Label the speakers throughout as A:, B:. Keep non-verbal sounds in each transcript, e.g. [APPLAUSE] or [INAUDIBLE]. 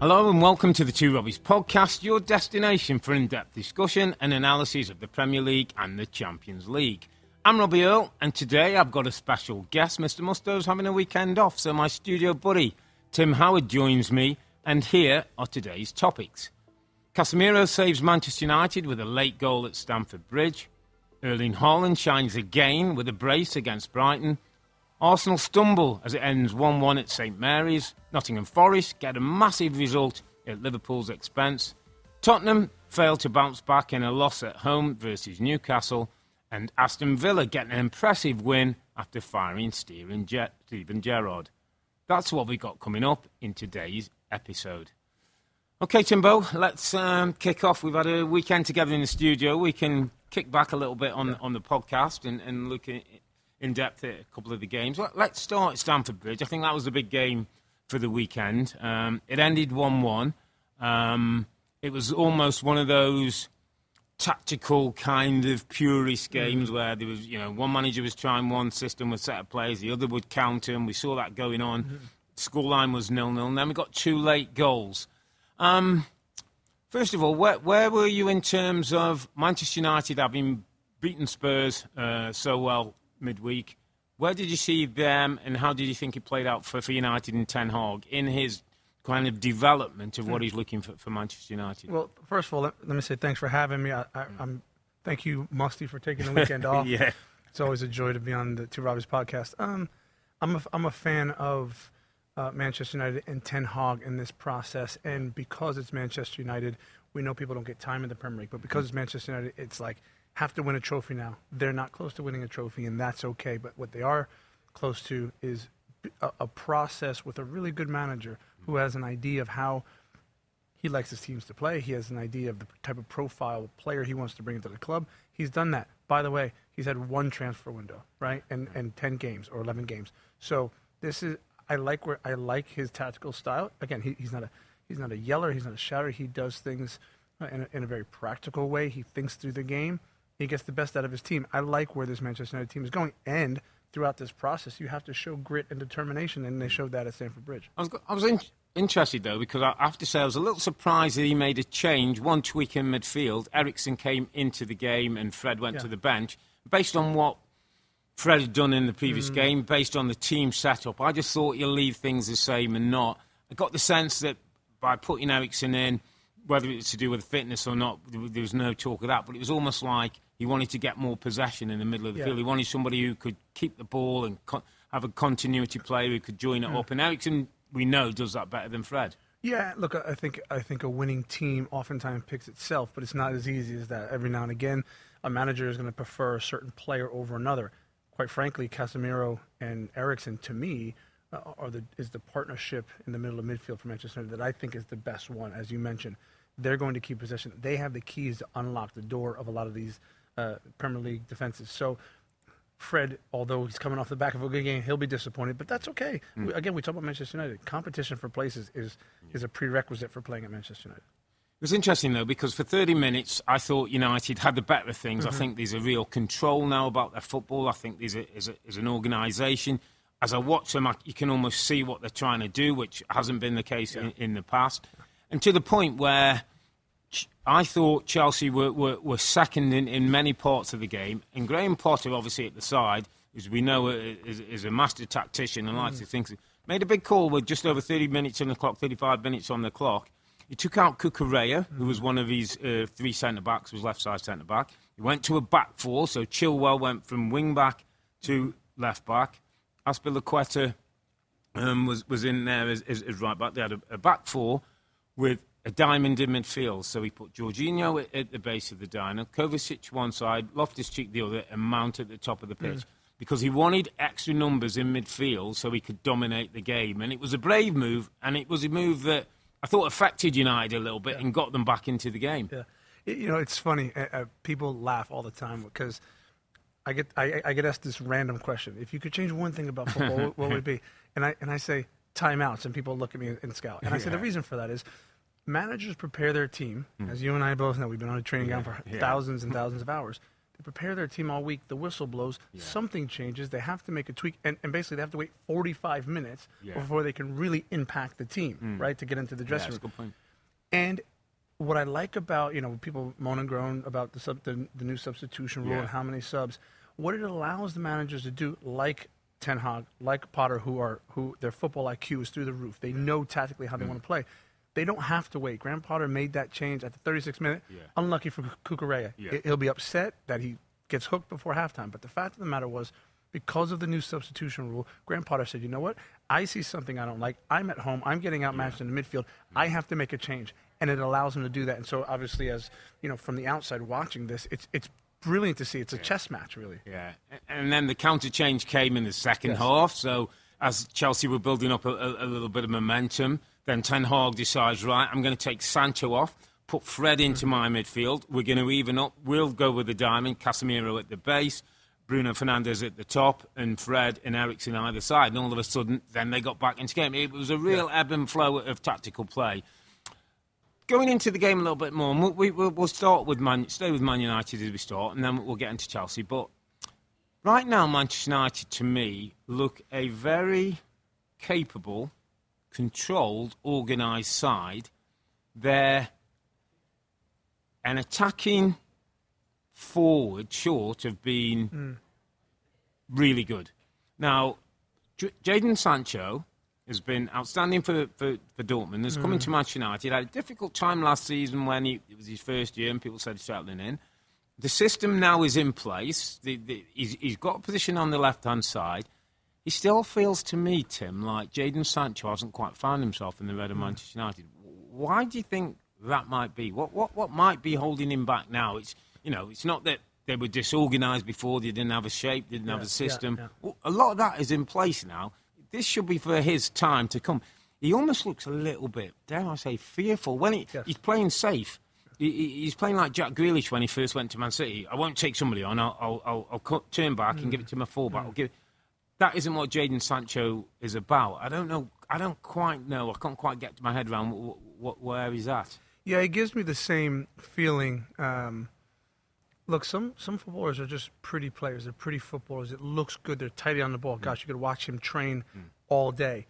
A: Hello and welcome to the Two Robbies podcast, your destination for in depth discussion and analysis of the Premier League and the Champions League. I'm Robbie Earle, and today I've got a special guest. Mr. Mustoe's having a weekend off, so my studio buddy Tim Howard joins me, and here are today's topics. Casemiro saves Manchester United with a late goal at Stamford Bridge. Erling Haaland shines again with a brace against Brighton. Arsenal stumble as it ends 1 1 at St Mary's. Nottingham Forest get a massive result at Liverpool's expense. Tottenham fail to bounce back in a loss at home versus Newcastle. And Aston Villa get an impressive win after firing Steven, Ger- Steven Gerrard. That's what we got coming up in today's episode. Okay, Timbo, let's um, kick off. We've had a weekend together in the studio. We can kick back a little bit on, on the podcast and, and look at in depth at a couple of the games. Let, us start at Stamford Bridge. I think that was the big game for the weekend. Um, it ended 1 1. Um, it was almost one of those tactical kind of purist games mm. where there was, you know, one manager was trying one system with set of players, the other would counter, and we saw that going on. Mm-hmm. Scoreline was nil nil, and then we got two late goals. Um, first of all, where, where were you in terms of Manchester United having beaten Spurs uh, so well midweek. Where did you see them, and how did you think it played out for, for United and Ten Hag in his kind of development of what hmm. he's looking for for Manchester United?
B: Well, first of all, let, let me say thanks for having me. I, am thank you, Musty, for taking the weekend [LAUGHS] off.
A: yeah,
B: it's always a joy to be on the Two Robbies podcast. Um, I'm a, I'm a fan of uh, Manchester United and Ten Hag in this process, and because it's Manchester United, we know people don't get time in the Premier League, but because it's Manchester United, it's like have to win a trophy now. They're not close to winning a trophy, and that's okay. But what they are close to is a, a process with a really good manager who has an idea of how he likes his teams to play. He has an idea of the type of profile of player he wants to bring into the club. He's done that. By the way, he's had one transfer window, right, and and ten games or eleven games. So this is I like where I like his tactical style. Again, he, he's not a he's not a yeller. He's not a shouter. He does things uh, in a, in a very practical way. He thinks through the game he gets the best out of his team. I like where this Manchester United team is going. And throughout this process, you have to show grit and determination, and they showed that at Stamford Bridge.
A: I was, I was in, interested, though, because I have to say I was a little surprised that he made a change, one tweak in midfield. Eriksen came into the game, and Fred went yeah. to the bench. Based on what Fred had done in the previous mm. game, based on the team setup, I just thought you'll leave things the same and not. I got the sense that by putting Eriksen in, whether it's to do with fitness or not, there was no talk of that, but it was almost like he wanted to get more possession in the middle of the yeah. field. He wanted somebody who could keep the ball and co- have a continuity player who could join it yeah. up. And Eriksen, we know, does that better than Fred.
B: Yeah, look, I think I think a winning team oftentimes picks itself, but it's not as easy as that. Every now and again, a manager is going to prefer a certain player over another. Quite frankly, Casemiro and Eriksen, to me, uh, are the is the partnership in the middle of midfield for Manchester United that I think is the best one. As you mentioned, they're going to keep possession. They have the keys to unlock the door of a lot of these uh, Premier League defenses. So Fred, although he's coming off the back of a good game, he'll be disappointed, but that's okay. Mm. We, again, we talk about Manchester United. Competition for places is is a prerequisite for playing at Manchester United.
A: It was interesting though because for 30 minutes I thought United had the better things. Mm-hmm. I think there's a real control now about their football. I think there's, a, there's, a, there's an organisation. As I watch them, I, you can almost see what they're trying to do, which hasn't been the case yeah. in, in the past. And to the point where I thought Chelsea were, were, were second in, in many parts of the game, and Graham Potter, obviously at the side, as we know, is, is a master tactician and likes mm. to think. Made a big call with just over 30 minutes on the clock, 35 minutes on the clock. He took out Cucurella, mm. who was one of his uh, three centre backs, was left side centre back. He went to a back four, so Chilwell went from wing back to left back. Azpilicueta um, was was in there as, as, as right back. They had a, a back four with a diamond in midfield. So he put Jorginho at, at the base of the diamond, Kovacic one side, Loftus Cheek the other, and Mount at the top of the pitch. Mm. Because he wanted extra numbers in midfield so he could dominate the game. And it was a brave move, and it was a move that I thought affected United a little bit yeah. and got them back into the game.
B: Yeah. You know, it's funny. Uh, uh, people laugh all the time because I get I, I, get asked this random question: If you could change one thing about football, what would it be? [LAUGHS] And I and I say timeouts, and people look at me and scowl. And I say the reason for that is managers prepare their team, mm. as you and I both know. We've been on a training ground for yeah. thousands and thousands of hours. They prepare their team all week. The whistle blows. Something changes. They have to make a tweak, and, and basically they have to wait 45 minutes
A: Yeah.
B: before they can really impact the team, right, to get into the
A: Yeah,
B: dressing room. And what I like about you know people moan and groan about the sub, the, the new substitution rule
A: Yeah.
B: and how many subs, what it allows the managers to do, like Ten Hag, like Potter, who are who their football IQ is through the roof. They know tactically how they want to play. They don't have to wait. Graham Potter made that change at the 36th minute.
A: Yeah.
B: Unlucky for Cucurella.
A: Yeah.
B: He- He'll be upset that he gets hooked before halftime. But the fact of the matter was, because of the new substitution rule, Graham Potter said, you know what? I see something I don't like. I'm at home. I'm getting outmatched in the midfield. I have to make a change. And it allows him to do that. And so obviously, as you know, from the outside watching this, it's it's brilliant to see. It's a chess match, really.
A: Yeah, and then the counter change came in the second
B: Yes.
A: half. So as Chelsea were building up a, a, a little bit of momentum, then Ten Hag decides, right, I'm going to take Sancho off, put Fred into my midfield. We're going to even up. We'll go with the diamond, Casemiro at the base. Bruno Fernandes at the top and Fred and Eriksen either side. And all of a sudden, then they got back into game. It was a real ebb and flow of tactical play going into the game a little bit more, we, we, we'll start with Man, stay with Man United as we start, and then we'll get into Chelsea. But right now, Manchester United, to me, look a very capable, controlled, organised side. They're an attacking forward short of being hmm. really good. Now, J- Jadon Sancho has been outstanding for, for, for Dortmund. Has come hmm. into Manchester United. He Had a difficult time last season when he, it was his first year and people said he's settling in. The system now is in place. The, the, he's, he's got a position on the left hand side. He still feels to me, Tim, like Jadon Sancho hasn't quite found himself in the red of hmm. Manchester United. Why do you think that might be? What, what, what might be holding him back now? It's, you know, it's not that they were disorganised before, they didn't have a shape, didn't have a system.
B: yeah.
A: Well, a lot of that is in place now. This should be for his time to come. He almost looks a little bit, dare I say, fearful when he,
B: Yes.
A: he's playing safe. He, he- he's playing like Jack Grealish when he first went to Man City. I won't take somebody on. I'll, I'll, I'll, I'll turn back and hmm. give it to my fullback. Hmm. I'll give. That isn't what Jadon Sancho is about. I don't know. I don't quite know. I can't quite get my head around wh- wh- where he's at.
B: Yeah, it gives me the same feeling. Um, look, some some footballers are just pretty players. They're pretty footballers. It looks good. They're tidy on the ball. Gosh, you could watch him train all day.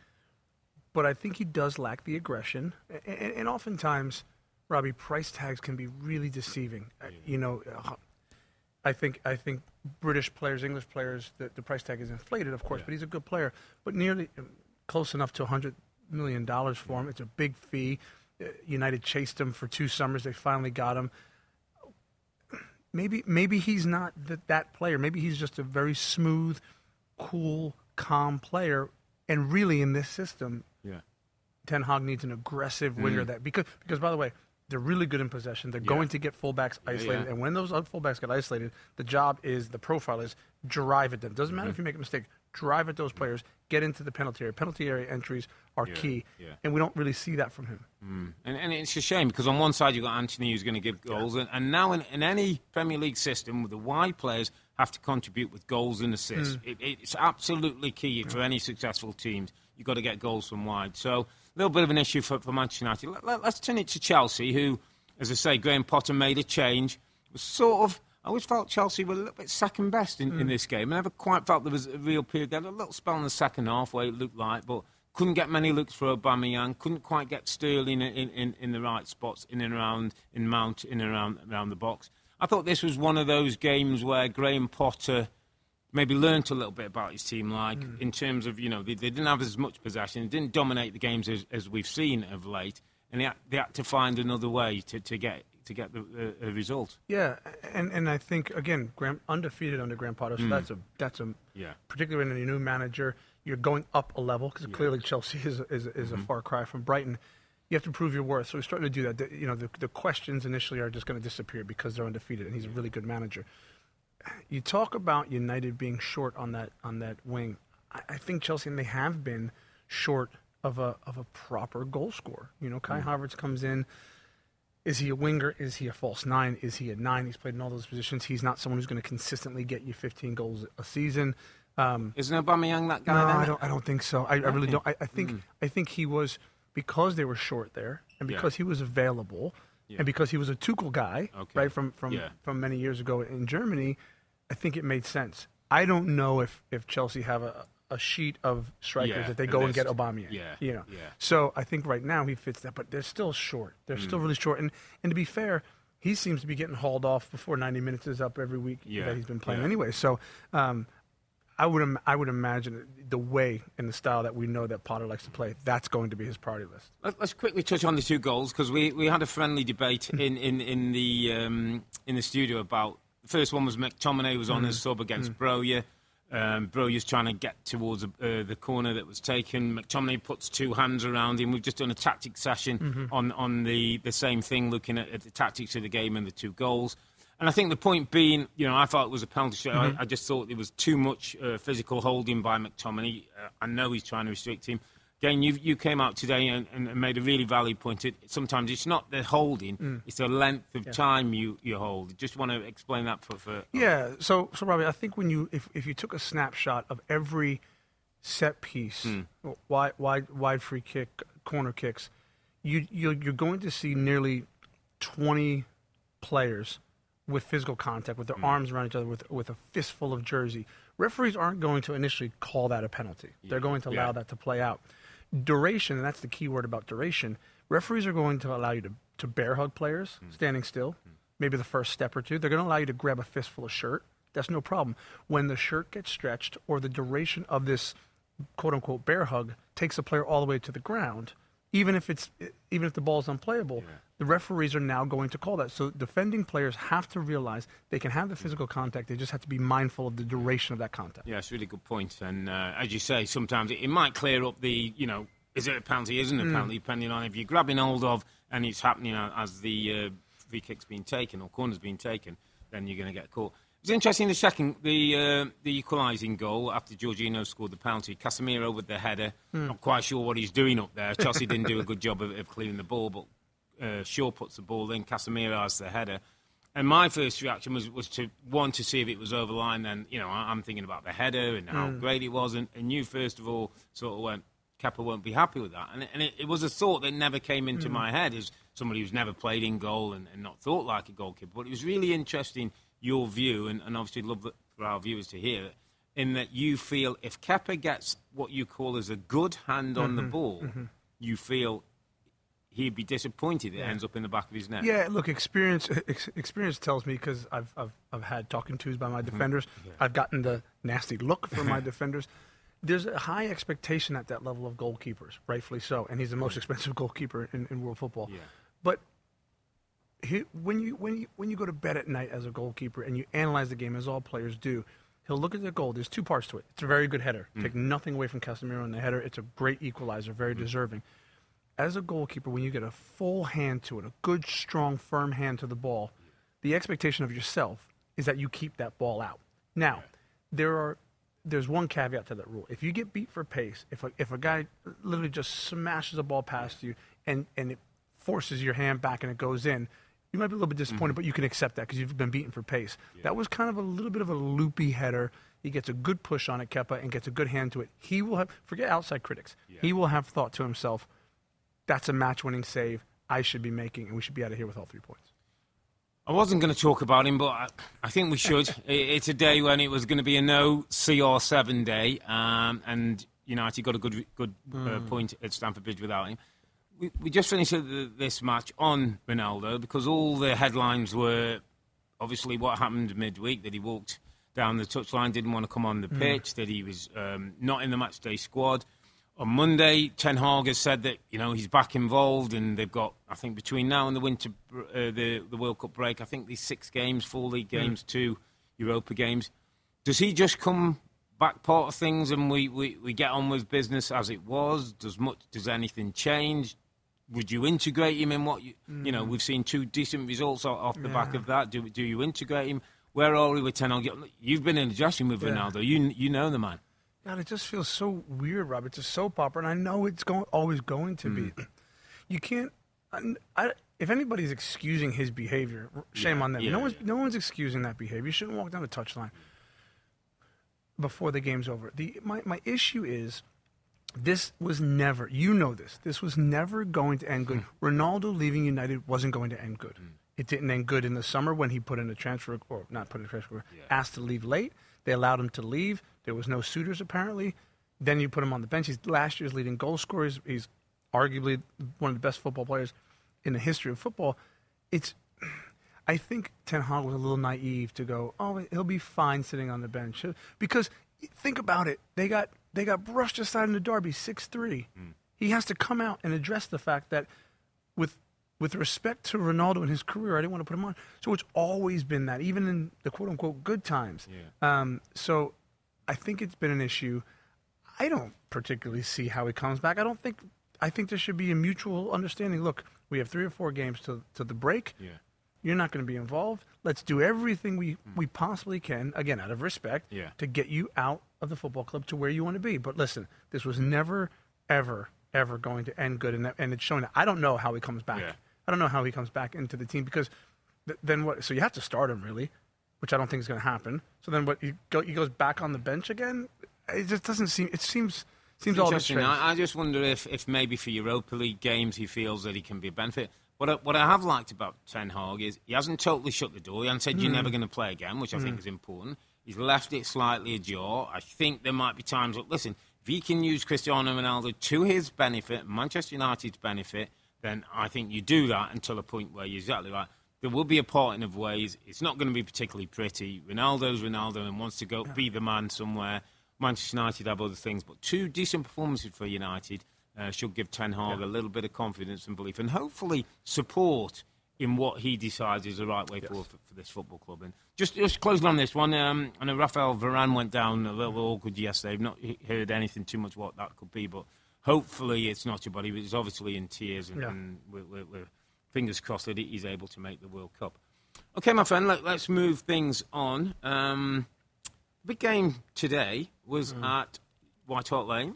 B: But I think he does lack the aggression, and, and, and oftentimes, Robbie, price tags can be really deceiving. Uh, You know, uh, I think I think British players, English players, the, the price tag is inflated, of course, but he's a good player. But nearly um, close enough to 100 million dollars for him. It's a big fee. Uh, United chased him for two summers. They finally got him. Maybe maybe he's not that that player. Maybe he's just a very smooth, cool, calm player. And really, in this system,
A: Yeah.
B: Ten Hag needs an aggressive
A: Mm.
B: winger that because because by the way, they're really good in possession. They're going to get fullbacks isolated,
A: yeah.
B: and when those other fullbacks get isolated, the job is the profile is drive at them. Doesn't matter if
A: Mm-hmm.
B: you make a mistake. Drive at those players. Get into the penalty area. Penalty area entries are
A: Yeah,
B: key,
A: yeah.
B: and we don't really see that from him.
A: And, and it's a shame because on one side you've got Antony who's going to give goals, and, and now in, in any Premier League system, the wide players have to contribute with goals and assists. It, it's absolutely key for any successful teams. You've got to get goals from wide. So little bit of an issue for, for Manchester United. Let, let, let's turn it to Chelsea, who, as I say, Graham Potter made a change. Was sort of. I always felt Chelsea were a little bit second best in, in mm. this game. I never quite felt there was a real period. They had a little spell in the second half where it looked like, but couldn't get many looks for Aubameyang. Couldn't quite get Sterling in, in, in the right spots, in and around, in Mount, in and around, around the box. I thought this was one of those games where Graham Potter maybe learnt a little bit about his team, like mm. in terms of, you know, they, they didn't have as much possession, they didn't dominate the games as, as we've seen of late, and they had, they had to find another way to, to get to get the, the result.
B: Yeah, and and I think again, Graham undefeated under Graham Potter, so mm. that's a that's a
A: Yeah.
B: particularly when a new manager, you're going up a level because clearly Chelsea is is, is a mm-hmm. far cry from Brighton. You have to prove your worth. So he's starting to do that. The- you know, the, the questions initially are just going to disappear because they're undefeated, and he's a really good manager. You talk about United being short on that on that wing. I, I think Chelsea and they have been short of a of a proper goal scorer. You know, Kai Havertz comes in. Is he a winger? Is he a false nine? Is he a nine? He's played in all those positions. He's not someone who's going to consistently get you 15 goals a season. Um,
A: Isn't Aubameyang that guy?
B: no,
A: then?
B: I don't. I don't think so. I, I really don't. I, I think. I think he was because they were short there, and
A: Yeah.
B: because he was available. And because he was a Tuchel guy,
A: Okay.
B: right from from
A: Yeah.
B: from many years ago in Germany, I think it made sense. I don't know if if Chelsea have a a sheet of strikers
A: Yeah,
B: that they go and get. Aubameyang.
A: Yeah,
B: you know.
A: yeah.
B: So I think right now he fits that, but they're still short. They're
A: Mm.
B: still really short. And and to be fair, he seems to be getting hauled off before 90 minutes is up every week
A: Yeah,
B: that he's been playing
A: yeah.
B: anyway. So. Um, I would im- I would imagine the way and the style that we know that Potter likes to play. That's going to be his priority list.
A: Let- Let's quickly touch on the two goals because we, we had a friendly debate
B: Mm.
A: in in in the um, in the studio about the first one was McTominay was
B: Mm.
A: on as sub against Broja. Um, Broja's trying to get towards uh, the corner that was taken. McTominay puts two hands around him. We've just done a tactic session
B: Mm-hmm.
A: on on the, the same thing, looking at, at the tactics of the game and the two goals. And I think the point being, you know, I thought it was a penalty shot.
B: Mm-hmm.
A: I, I just thought there was too much uh, physical holding by McTominay. Uh, I know he's trying to restrict him. Again, you you came out today and, and made a really valid point. It, sometimes it's not the holding;
B: Mm.
A: it's the length of time you, you hold. Just want to explain that for, for
B: Yeah. So, so Robbie, I think when you if if you took a snapshot of every set piece, wide wide wide free kick, corner kicks, you you're, you're going to see nearly twenty players with physical contact, with their mm. arms around each other, with with a fistful of jersey. Referees aren't going to initially call that a penalty. They're going to allow
A: Yeah.
B: that to play out. Duration, and that's the key word about duration. Referees are going to allow you to, to bear hug players mm. standing still, mm. maybe the first step or two. They're going to allow you to grab a fistful of shirt. That's no problem. When the shirt gets stretched or the duration of this quote unquote bear hug takes a player all the way to the ground, even if it's even if the ball is unplayable, the referees are now going to call that. So defending players have to realize they can have the physical contact. They just have to be mindful of the duration of that contact.
A: Yeah, it's a really good point. And uh, as you say, sometimes it, it might clear up the, you know, is it a penalty, isn't it a
B: Mm.
A: penalty, depending on if you're grabbing hold of and it's happening as the uh, free kick's being taken or corner's being taken, then you're going to get caught. It was interesting the second, the uh, the equalising goal after Jorginho scored the penalty. Casemiro with the header.
B: Hmm.
A: Not quite sure what he's doing up there. Chelsea didn't do a good job of, of clearing the ball, but uh, Shaw puts the ball in. Casemiro has the header. And my first reaction was, was to one to see if it was over line. Then you know I, I'm thinking about the header and how great it was, and, and you first of all sort of went, Kepa won't be happy with that. And, it- and it, it was a thought that never came into my head as somebody who's never played in goal and, and not thought like a goalkeeper. But it was really interesting your view, and, and obviously love that for our viewers to hear it, in that you feel if Kepa gets what you call as a good hand on the mm-hmm. ball, mm-hmm. you feel he'd be disappointed it ends up in the back of his net.
B: Yeah, look, experience ex- experience tells me because I've, I've I've had talking tos by my mm-hmm. defenders. I've gotten the nasty look from my [LAUGHS] defenders. There's a high expectation at that level of goalkeepers, rightfully so, and he's the most mm. expensive [LAUGHS] goalkeeper in, in world football.
A: Yeah.
B: But when you when you when you go to bed at night as a goalkeeper and you analyze the game as all players do, he'll look at the goal. There's two parts to it. It's a very good header. Mm. Take nothing away from Casemiro in the header. It's a great equalizer, very mm. deserving as a goalkeeper, when you get a full hand to it, a good, strong, firm hand to the ball, the expectation of yourself is that you keep that ball out. Now, there are there's one caveat to that rule. If you get beat for pace, if a, if a guy literally just smashes a ball past you and, and it forces your hand back and it goes in, you might be a little bit disappointed, but you can accept that because you've been beaten for pace. That was kind of a little bit of a loopy header. He gets a good push on it, Kepa, and gets a good hand to it. He will have, forget outside critics, he will have thought to himself, that's a match winning save I should be making, and we should be out of here with all three points.
A: I wasn't going to talk about him, but I, I think we should. [LAUGHS] It- it's a day when it was going to be a no CR7 day, um, and United got a good good uh, point at Stamford Bridge without him. We, we just finished this match on Ronaldo because all the headlines were obviously what happened midweek that he walked down the touchline, didn't want to come on the pitch, that he was um, not in the matchday squad. On Monday, Ten Hag has said that you know he's back involved, and they've got I think between now and the winter uh, the the World Cup break, I think these six games, four league games, two Europa games. Does he just come back part of things, and we, we, we get on with business as it was? Does much does anything change? Would you integrate him in what you you know? Mm. We've seen two decent results off the back of that. Do do you integrate him? Where are we with Ten Hag? You've been in the dressing with
B: Yeah.
A: Ronaldo. You you know the man.
B: God, it just feels so weird, Rob. It's a soap opera, and I know it's going always going to be. Mm. [CLEARS THROAT] You can't. I, I, if anybody's excusing his behavior, shame
A: Yeah,
B: on them.
A: yeah,
B: no one's
A: yeah.
B: no one's excusing that behavior. You shouldn't walk down the touchline before the game's over. The my my issue is this was never, you know this, this was never going to end good. Hmm. Ronaldo leaving United wasn't going to end good. Hmm. It didn't end good in the summer when he put in a transfer, or not put in a transfer,
A: Yeah.
B: asked to leave late. They allowed him to leave. There was no suitors apparently. Then you put him on the bench. He's last year's leading goal scorer. He's, he's arguably one of the best football players in the history of football. It's I think Ten Hag was a little naive to go, oh, he'll be fine sitting on the bench because think about it. They got they got brushed aside in the derby, six three. He has to come out and address the fact that with with respect to Ronaldo and his career, I didn't want to put him on. So it's always been that, even in the quote unquote good times.
A: Yeah.
B: Um, so I think it's been an issue. I don't particularly see how he comes back. I don't think. I think there should be a mutual understanding. Look, we have three or four games to to the break.
A: Yeah.
B: You're not going to be involved. Let's do everything we, we possibly can, again, out of respect,
A: Yeah.
B: to get you out of the football club to where you want to be. But listen, this was never, ever, ever going to end good. And, and it's showing that. I don't know how he comes back.
A: Yeah.
B: I don't know how he comes back into the team because th- then what? So you have to start him, really, which I don't think is going to happen. So then what? He, go, he goes back on the bench again? It just doesn't seem, it seems, seems all
A: Interesting. I, I just wonder if, if maybe for Europa League games he feels that he can be a benefit. What I, what I have liked about Ten Hag is he hasn't totally shut the door. He hasn't said
B: Mm.
A: you're never going to play again, which I think is important. He's left it slightly ajar. I think there might be times. Look, listen, if he can use Cristiano Ronaldo to his benefit, Manchester United's benefit, then I think you do that until a point where you're exactly right. There will be a parting of ways. It's not going to be particularly pretty. Ronaldo's Ronaldo and wants to go be the man somewhere. Manchester United have other things, but two decent performances for United uh, should give Ten Hag a little bit of confidence and belief, and hopefully support in what he decides is the right way forward for, for this football club. And just just closing on this one, um, I know Rafael Varane went down a little awkward yesterday. I've not heard anything too much what that could be, but hopefully it's not your body. He's obviously in tears, and,
B: Yeah.
A: and we're, we're, we're fingers crossed that he's able to make the World Cup. Okay, my friend, let, us move things on. Um, big game today was at White Hart Lane.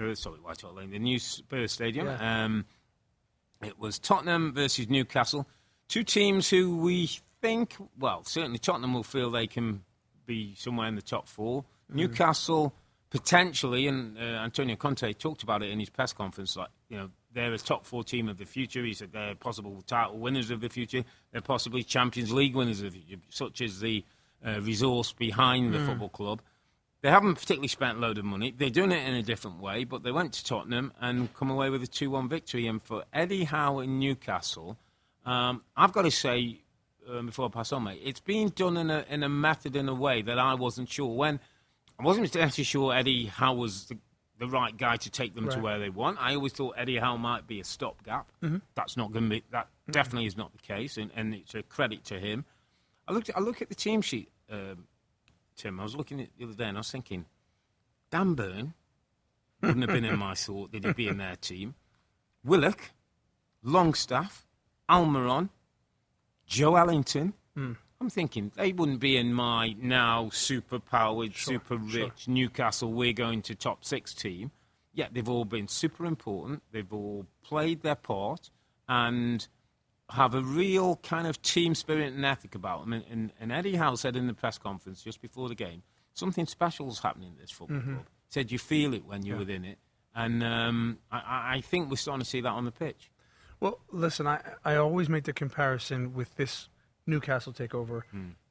A: Uh, sorry, White Hart Lane, the new Spurs Stadium.
B: Yeah.
A: Um, it was Tottenham versus Newcastle. Two teams who we think, well, certainly Tottenham will feel they can be somewhere in the top four. Newcastle potentially, and uh, Antonio Conte talked about it in his press conference. Like you know, they're a top four team of the future. He said they're possible title winners of the future. They're possibly Champions League winners of the future, such as the uh, resource behind the football club. They haven't particularly spent a load of money. They're doing it in a different way, but they went to Tottenham and come away with a 2 1 victory. And for Eddie Howe in Newcastle, um, I've got to say, um, before I pass on, mate, it's been done in a, in a method, in a way that I wasn't sure. When I wasn't actually sure Eddie Howe was the, the right guy to take them to where they want. I always thought Eddie Howe might be a stopgap. That's not going to be, that definitely is not the case, and, and it's a credit to him. I looked. I look at the team sheet, um, Tim. I was looking at the other day, and I was thinking, Dan Burn wouldn't have been in my thought. Did he be in their team? Willock, Longstaff, Almiron, Joelinton. Hmm. I'm thinking they wouldn't be in my now super powered, super rich Newcastle. We're going to top six team. Yet they've all been super important. They've all played their part and have a real kind of team spirit and ethic about them. And, and, and Eddie Howe said in the press conference just before the game, something special is happening at this football club. Said you feel it when you're within it. And um, I- I, think we're starting to see that on the pitch.
B: Well, listen, I, I always make the comparison with this Newcastle takeover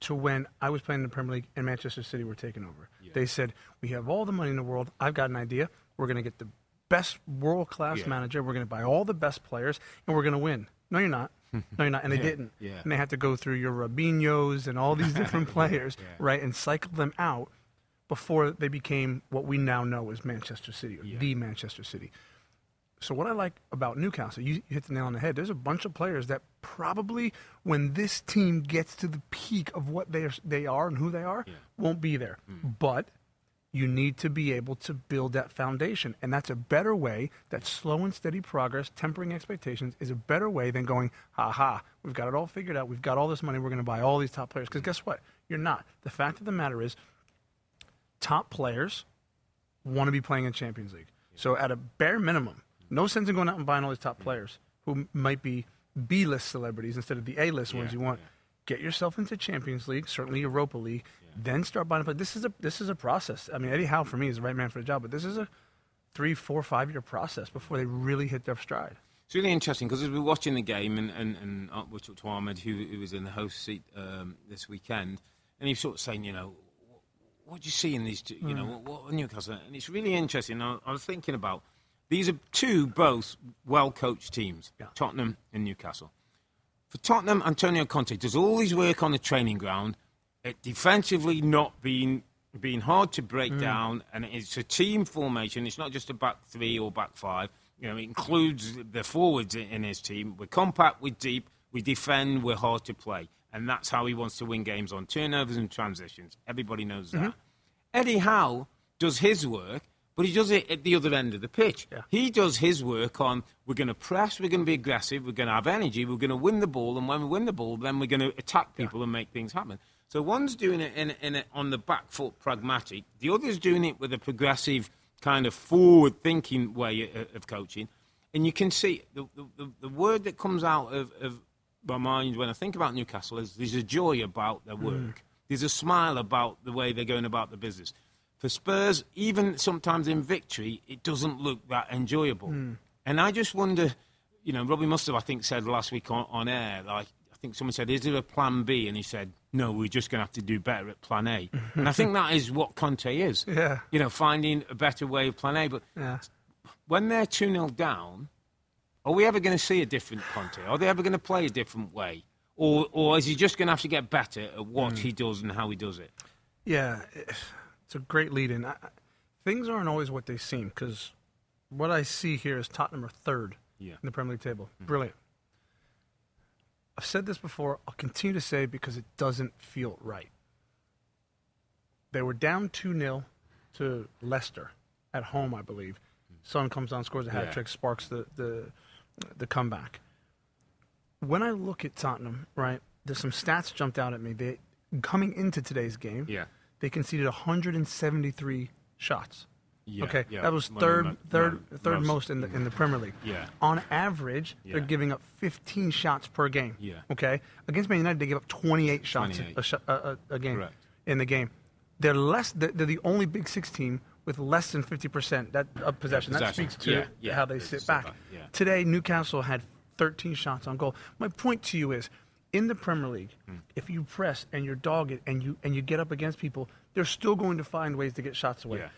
B: to when I was playing in the Premier League and Manchester City were taking over. They said, We have all the money in the world. I've got an idea. We're going to get the best world class
A: Yeah.
B: manager. We're going to buy all the best players, and we're going to win. No, you're not. No, you're not. And they didn't.
A: yeah.
B: And they had to go through your Robinhos and all these [LAUGHS] different players,
A: yeah.
B: right, and cycle them out before they became what we now know as Manchester City, or the Manchester City. So what I like about Newcastle, you, you hit the nail on the head. There's a bunch of players that probably, when this team gets to the peak of what they are, they are and who they are, won't be there. Hmm. But you need to be able to build that foundation, and that's a better way. That slow and steady progress, tempering expectations, is a better way than going, ha ha. We've got it all figured out. We've got all this money. We're going to buy all these top players. Because guess what? You're not. The fact of the matter is, top players want to be playing in Champions League. So at a bare minimum, no sense in going out and buying all these top players who might be B-list celebrities instead of the A-list ones
A: Yeah,
B: you want.
A: yeah.
B: Get yourself into Champions League, certainly Europa League, then start buying. But this is a this is a process. I mean, Eddie Howe for me is the right man for the job, but this is a three, four, five year process before they really hit their stride.
A: It's really interesting because as we are watching the game, and, and, and uh, we talked to Ahmed, who, who was in the host seat um, this weekend, and he's sort of saying, you know, what do you see in these two, you know,
B: Hmm.
A: what, what Newcastle? And it's really interesting. I, I was thinking about these are two both well coached teams,
B: Yeah.
A: Tottenham and Newcastle. For Tottenham, Antonio Conte does all his work on the training ground, it defensively not being being hard to break
B: Hmm.
A: down, and it's a team formation. It's not just a back three or back five. You know, it includes the forwards in, in his team. We're compact, we're deep, we defend, we're hard to play, and that's how he wants to win games on turnovers and transitions. Everybody knows that. Eddie Howe does his work, but he does it at the other end of the pitch.
B: Yeah.
A: He does his work on we're going to press, we're going to be aggressive, we're going to have energy, we're going to win the ball, and when we win the ball, then we're going to attack people and make things happen. So one's doing it in, in, on the back foot, pragmatic. The other's doing it with a progressive, kind of forward-thinking way of, of coaching. And you can see the, the, the word that comes out of, of my mind when I think about Newcastle is there's a joy about their hmm. work. There's a smile about the way they're going about the business. For Spurs, even sometimes in victory, it doesn't look that enjoyable. Hmm. And I just wonder, you know, Robbie Mustoe, I think, said last week on, on air, like, I think someone said, is there a plan B? And he said, no, we're just going to have to do better at plan A. [LAUGHS] and I think that is what Conte is.
B: Yeah.
A: You know, finding a better way of plan A. But
B: Yeah.
A: when they're 2 0 down, are we ever going to see a different Conte? Are they ever going to play a different way? Or, or is he just going to have to get better at what hmm. he does and how he does it?
B: Yeah, it's a great lead in. I- Things aren't always what they seem because what I see here is Tottenham are third
A: Yeah.
B: in the Premier League table. Mm-hmm. Brilliant. I've said this before. I'll continue to say it because it doesn't feel right. They were down 2 0 to Leicester at home, I believe. Mm. Son comes on, scores a hat
A: Yeah.
B: trick, sparks the, the, the comeback. When I look at Tottenham, right, there's some stats jumped out at me. They coming into today's game,
A: Yeah.
B: They conceded 173 shots.
A: Yeah,
B: okay,
A: yeah.
B: that was third, third, third
A: most.
B: most in the in the Premier League.
A: Yeah.
B: On average, they're giving up 15 shots per game.
A: Yeah.
B: Okay. Against Man United, they give up 28 shots
A: 28.
B: A, a, a, game
A: Correct.
B: in the game. They're less. They're, they're the only Big Six team with less than 50 percent that of possession. That
A: possession.
B: speaks to
A: Yeah, yeah.
B: how they sit
A: sit
B: back.
A: back, yeah.
B: Today, Newcastle had 13 shots on goal. My point to you is, in the Premier League,
A: Hmm.
B: if you press and you're dogged and you and you get up against people, they're still going to find ways to get shots away.
A: Yeah.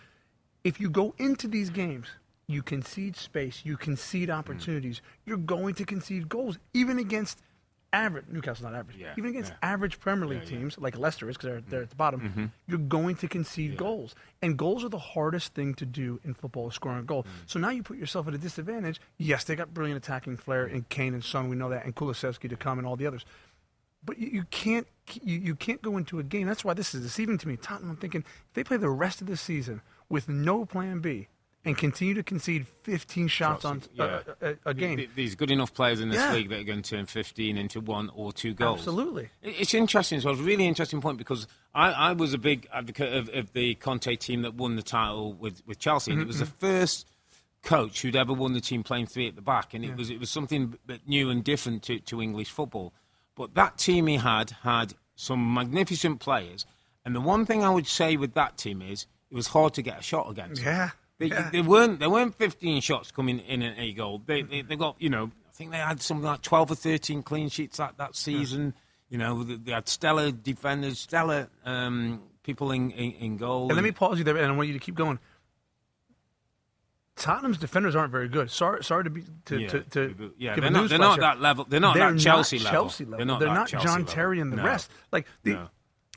B: If you go into these games, you concede space, you concede opportunities, you're going to concede goals, even against average Newcastle's not average,
A: Yeah,
B: even against
A: yeah.
B: average Premier League
A: Yeah, Mm-hmm.
B: teams like Leicester is because they're, they're at the bottom. You're going to concede goals, and goals are the hardest thing to do in football, scoring a goal.
A: Mm.
B: So now you put yourself at a disadvantage. Yes, they got brilliant attacking flair in Kane and Son, we know that, and Kulusevski to come and all the others. But you, you can't you, you can't go into a game. That's why this is deceiving to me. Tottenham, I'm thinking if they play the rest of the season with no plan B and continue to concede 15 shots on uh,
A: Yeah.
B: Uh, a, a, a game,
A: Th- These good enough players in this
B: Yeah.
A: league that are going to turn 15 into one or two goals.
B: absolutely.
A: It's interesting. So it's a really interesting point because I, I was a big advocate of, of the Conte team that won the title with, with Chelsea, and it was the mm-hmm, mm-hmm. first coach who'd ever won the team playing three at the back, and it was it was something new and different to, to English football. But that team he had had some magnificent players, and the one thing I would say with that team is it was hard to get a shot against.
B: Yeah.
A: They,
B: yeah.
A: they weren't. There weren't 15 shots coming in at a goal. They, they they got you know. I think they had something like 12 or 13 clean sheets that that season. You know, they, they had stellar defenders, stellar um, people in, in, in goal.
B: And let me pause you there, and I want you to keep going. Tottenham's defenders aren't very good. Sorry, sorry to be to
A: yeah,
B: to, to
A: yeah,
B: give
A: they're not, they're not that level. They're not
B: They're
A: that Chelsea
B: not
A: level.
B: Chelsea level.
A: They're not,
B: They're not John
A: level.
B: Terry and the
A: No.
B: rest. Like the,
A: No.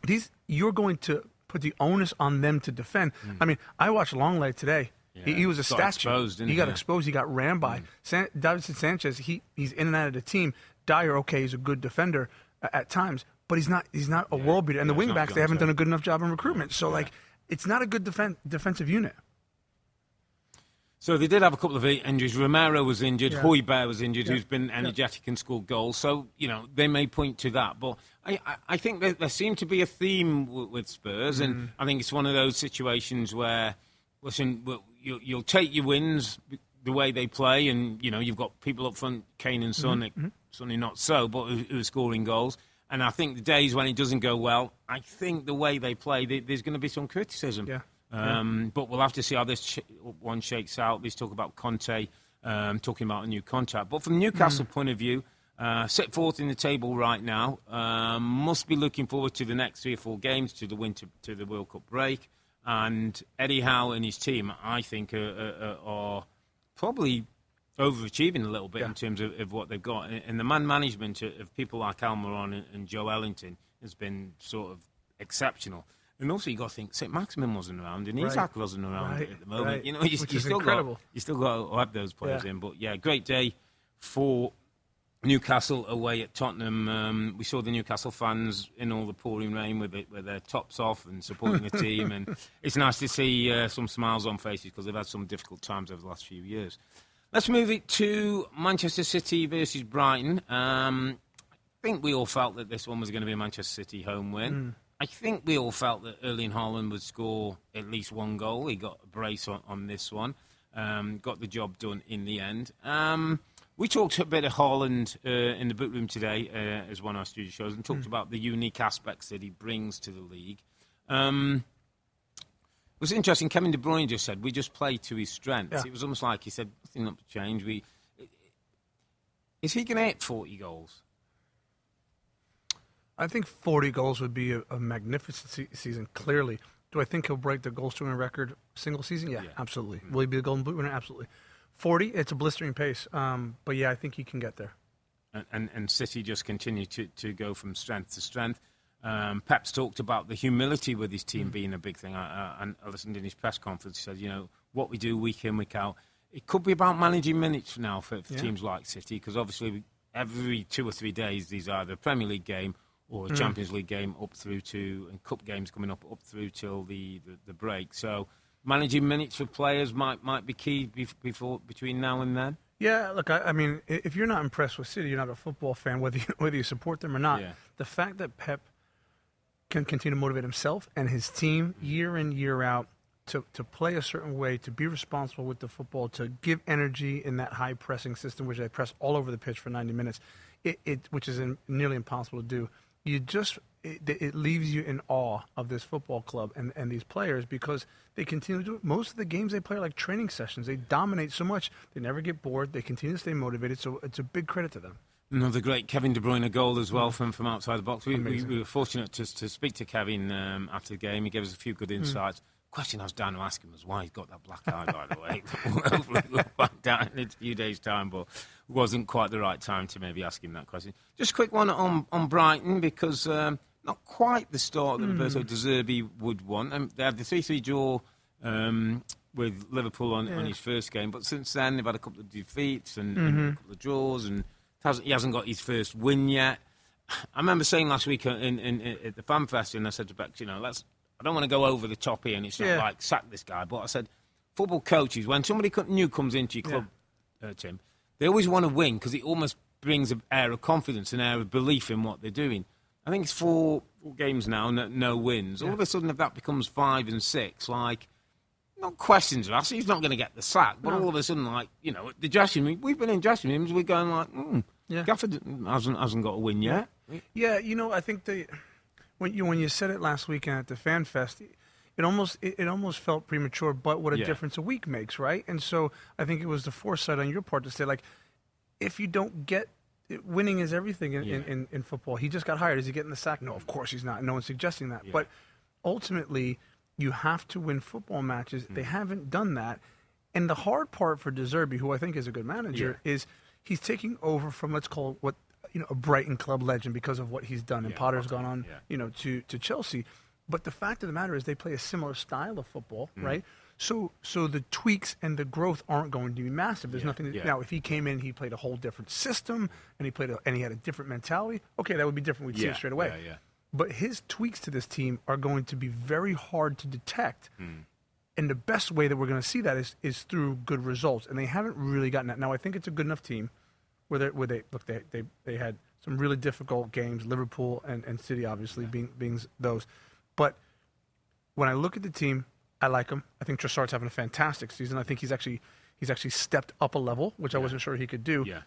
B: these, you're going to put the onus on them to defend. I mean, I watched Lenglet today. He.
A: Yeah.
B: he was a statue.
A: exposed,
B: he
A: he?
B: got exposed. He got ran by. San, Davinson Sanchez. He he's in and out of the team. Dier, okay, he's a good defender uh, at times, but he's not. He's not a world beater. And
A: yeah,
B: the wingbacks, they haven't done a good enough job in recruitment. So like, it's not a good defen- defensive unit.
A: So they did have a couple of injuries. Romero was injured.
B: Yeah.
A: Højbjerg was injured,
B: Yeah.
A: who's been energetic and scored goals. So, you know, they may point to that. But I, I, I think there, there seemed to be a theme w- with Spurs.
B: Mm.
A: And I think it's one of those situations where, listen, you, you'll take your wins the way they play. And, you know, you've got people up front, Kane and Son,
B: Mm-hmm.
A: Sonny not so, but who, who are scoring goals. And I think the days when it doesn't go well, I think the way they play, there- there's going to be some criticism.
B: Yeah.
A: Um, But we'll have to see how this sh- one shakes out. Let's talk about Conte, um, talking about a new contract. But from Newcastle point of view, uh, set fourth in the table right now. Um, must be looking forward to the next three or four games to the winter to the World Cup break. And Eddie Howe and his team, I think, are, are, are probably overachieving a little bit
B: Yeah.
A: in terms of, of what they've got. And the man management of people like Almiron and, and Joelinton has been sort of exceptional. And also, you got to think St. Maximin wasn't around, and
B: Right.
A: Isak wasn't around
B: Right,
A: at the moment.
B: right.
A: You know, you, you still
B: incredible.
A: got you still got to have those players
B: Yeah.
A: in. But yeah, great day for Newcastle away at Tottenham. Um, we saw the Newcastle fans in all the pouring rain with it, with their tops off and supporting the [LAUGHS] team, and it's nice to see uh, some smiles on faces because they've had some difficult times over the last few years. Let's move it to Manchester City versus Brighton. Um, I think we all felt that this one was going to be a Manchester City home win. I think we all felt that Erling Haaland would score at least one goal. He got a brace on, on this one, um, got the job done in the end. Um, we talked a bit of Haaland uh, in the boot room today, uh, as one of our studio shows, and talked about the unique aspects that he brings to the league. Um, it was interesting. Kevin De Bruyne just said we just play to his strengths.
B: Yeah.
A: It was almost like he said nothing up to change. We is he going to hit forty goals?
B: I think 40 goals would be a, a magnificent se- season. Clearly, do I think he'll break the goal scoring record single season? Yeah,
A: Yeah.
B: absolutely. Will he be the Golden Boot winner? Absolutely. 40, it's a blistering pace. Um, but yeah, I think he can get there.
A: and, and, and City just continue to, to go from strength to strength. Um, Pep's talked about the humility with his team being a big thing. I, I, and I listened in his press conference. He said, you know, what we do week in, week out. It could be about managing minutes now for, for
B: Yeah.
A: teams like City, because obviously every two or three days there's either a Premier League game or a Champions League game up through to, and cup games coming up up through till the, the, the break. So managing minutes for players might might be key before between now and then.
B: Yeah, look, I, I mean, if you're not impressed with City, you're not a football fan, whether you, [LAUGHS] whether you support them or not.
A: Yeah.
B: The fact that Pep can continue to motivate himself and his team mm-hmm. year in, year out to, to play a certain way, to be responsible with the football, to give energy in that high pressing system, which they press all over the pitch for 90 minutes, it, it which is in, nearly impossible to do. You just it, it leaves you in awe of this football club and, and these players because they continue to do it. Most of the games they play are like training sessions. They dominate so much. They never get bored. They continue to stay motivated. So it's a big credit to them.
A: Another great Kevin De Bruyne goal as well from, from outside the box. We, we, we were fortunate to, to speak to Kevin um, after the game. He gave us a few good
B: Hmm.
A: insights. Question I was down to ask him was why he's got that black eye, by the way. Hopefully we'll find out in a few days' time, but it wasn't quite the right time to maybe ask him that question. Just a quick one on, on Brighton, because um, not quite the start that
B: Hmm.
A: Roberto De Zerbi would want. Um, they had the 3 3 draw um, with Liverpool on, on his first game, but since then they've had a couple of defeats and,
B: Mm-hmm.
A: and a couple of draws, and hasn't, he hasn't got his first win yet. [SIGHS] I remember saying last week in, in, in, at the fan fest, and I said to Bex, you know, let's. I don't want to go over the top here, and it's not
B: Yeah.
A: like sack this guy, but I said, football coaches, when somebody new comes into your club, uh, Tim, they always want to win because it almost brings an air of confidence, an air of belief in what they're doing. I think it's four, four games now, no, no wins. All of a sudden, if that becomes five and six, like, not questions are asked, he's not going to get the sack. But all of a sudden, like, you know, the dressing room, we've been in dressing rooms, we're going like, hmm,
B: Yeah.
A: Gafford hasn't, hasn't got a win yet.
B: Yeah, you know, I think the when you when you said it last weekend at the fan fest, it almost it, it almost felt premature. But what a
A: Yeah.
B: difference a week makes, right? And so I think it was the foresight on your part to say like, if you don't get winning is everything in, in,
A: Yeah.
B: in, in football. He just got hired. Is he getting the sack? No, of course he's not. No one's suggesting that. But ultimately, you have to win football matches. They
A: Mm-hmm.
B: haven't done that. And the hard part for De Zerbi, who I think is a good manager, is he's taking over from let's call what you know a Brighton club legend because of what he's done. And
A: Yeah,
B: Potter's
A: Potter,
B: gone on,
A: yeah.
B: you know, to to Chelsea. But the fact of the matter is, they play a similar style of football,
A: Mm-hmm.
B: right? So, so the tweaks and the growth aren't going to be massive. There's
A: Yeah,
B: nothing. To,
A: yeah.
B: Now, if he came in, he played a whole different system, and he played a, and he had a different mentality. Okay, that would be different. We'd see it straight away.
A: yeah, yeah.
B: But his tweaks to this team are going to be very hard to detect.
A: Hmm.
B: And the best way that we're going to see that is, is through good results. And they haven't really gotten that. Now, I think it's a good enough team where they, where they look, they, they, they had some really difficult games, Liverpool and, and City, obviously, being, being those. But when I look at the team, I like him. I think Trossard's having a fantastic season. I think he's actually he's actually stepped up a level, which I wasn't sure he could do.
A: Yeah.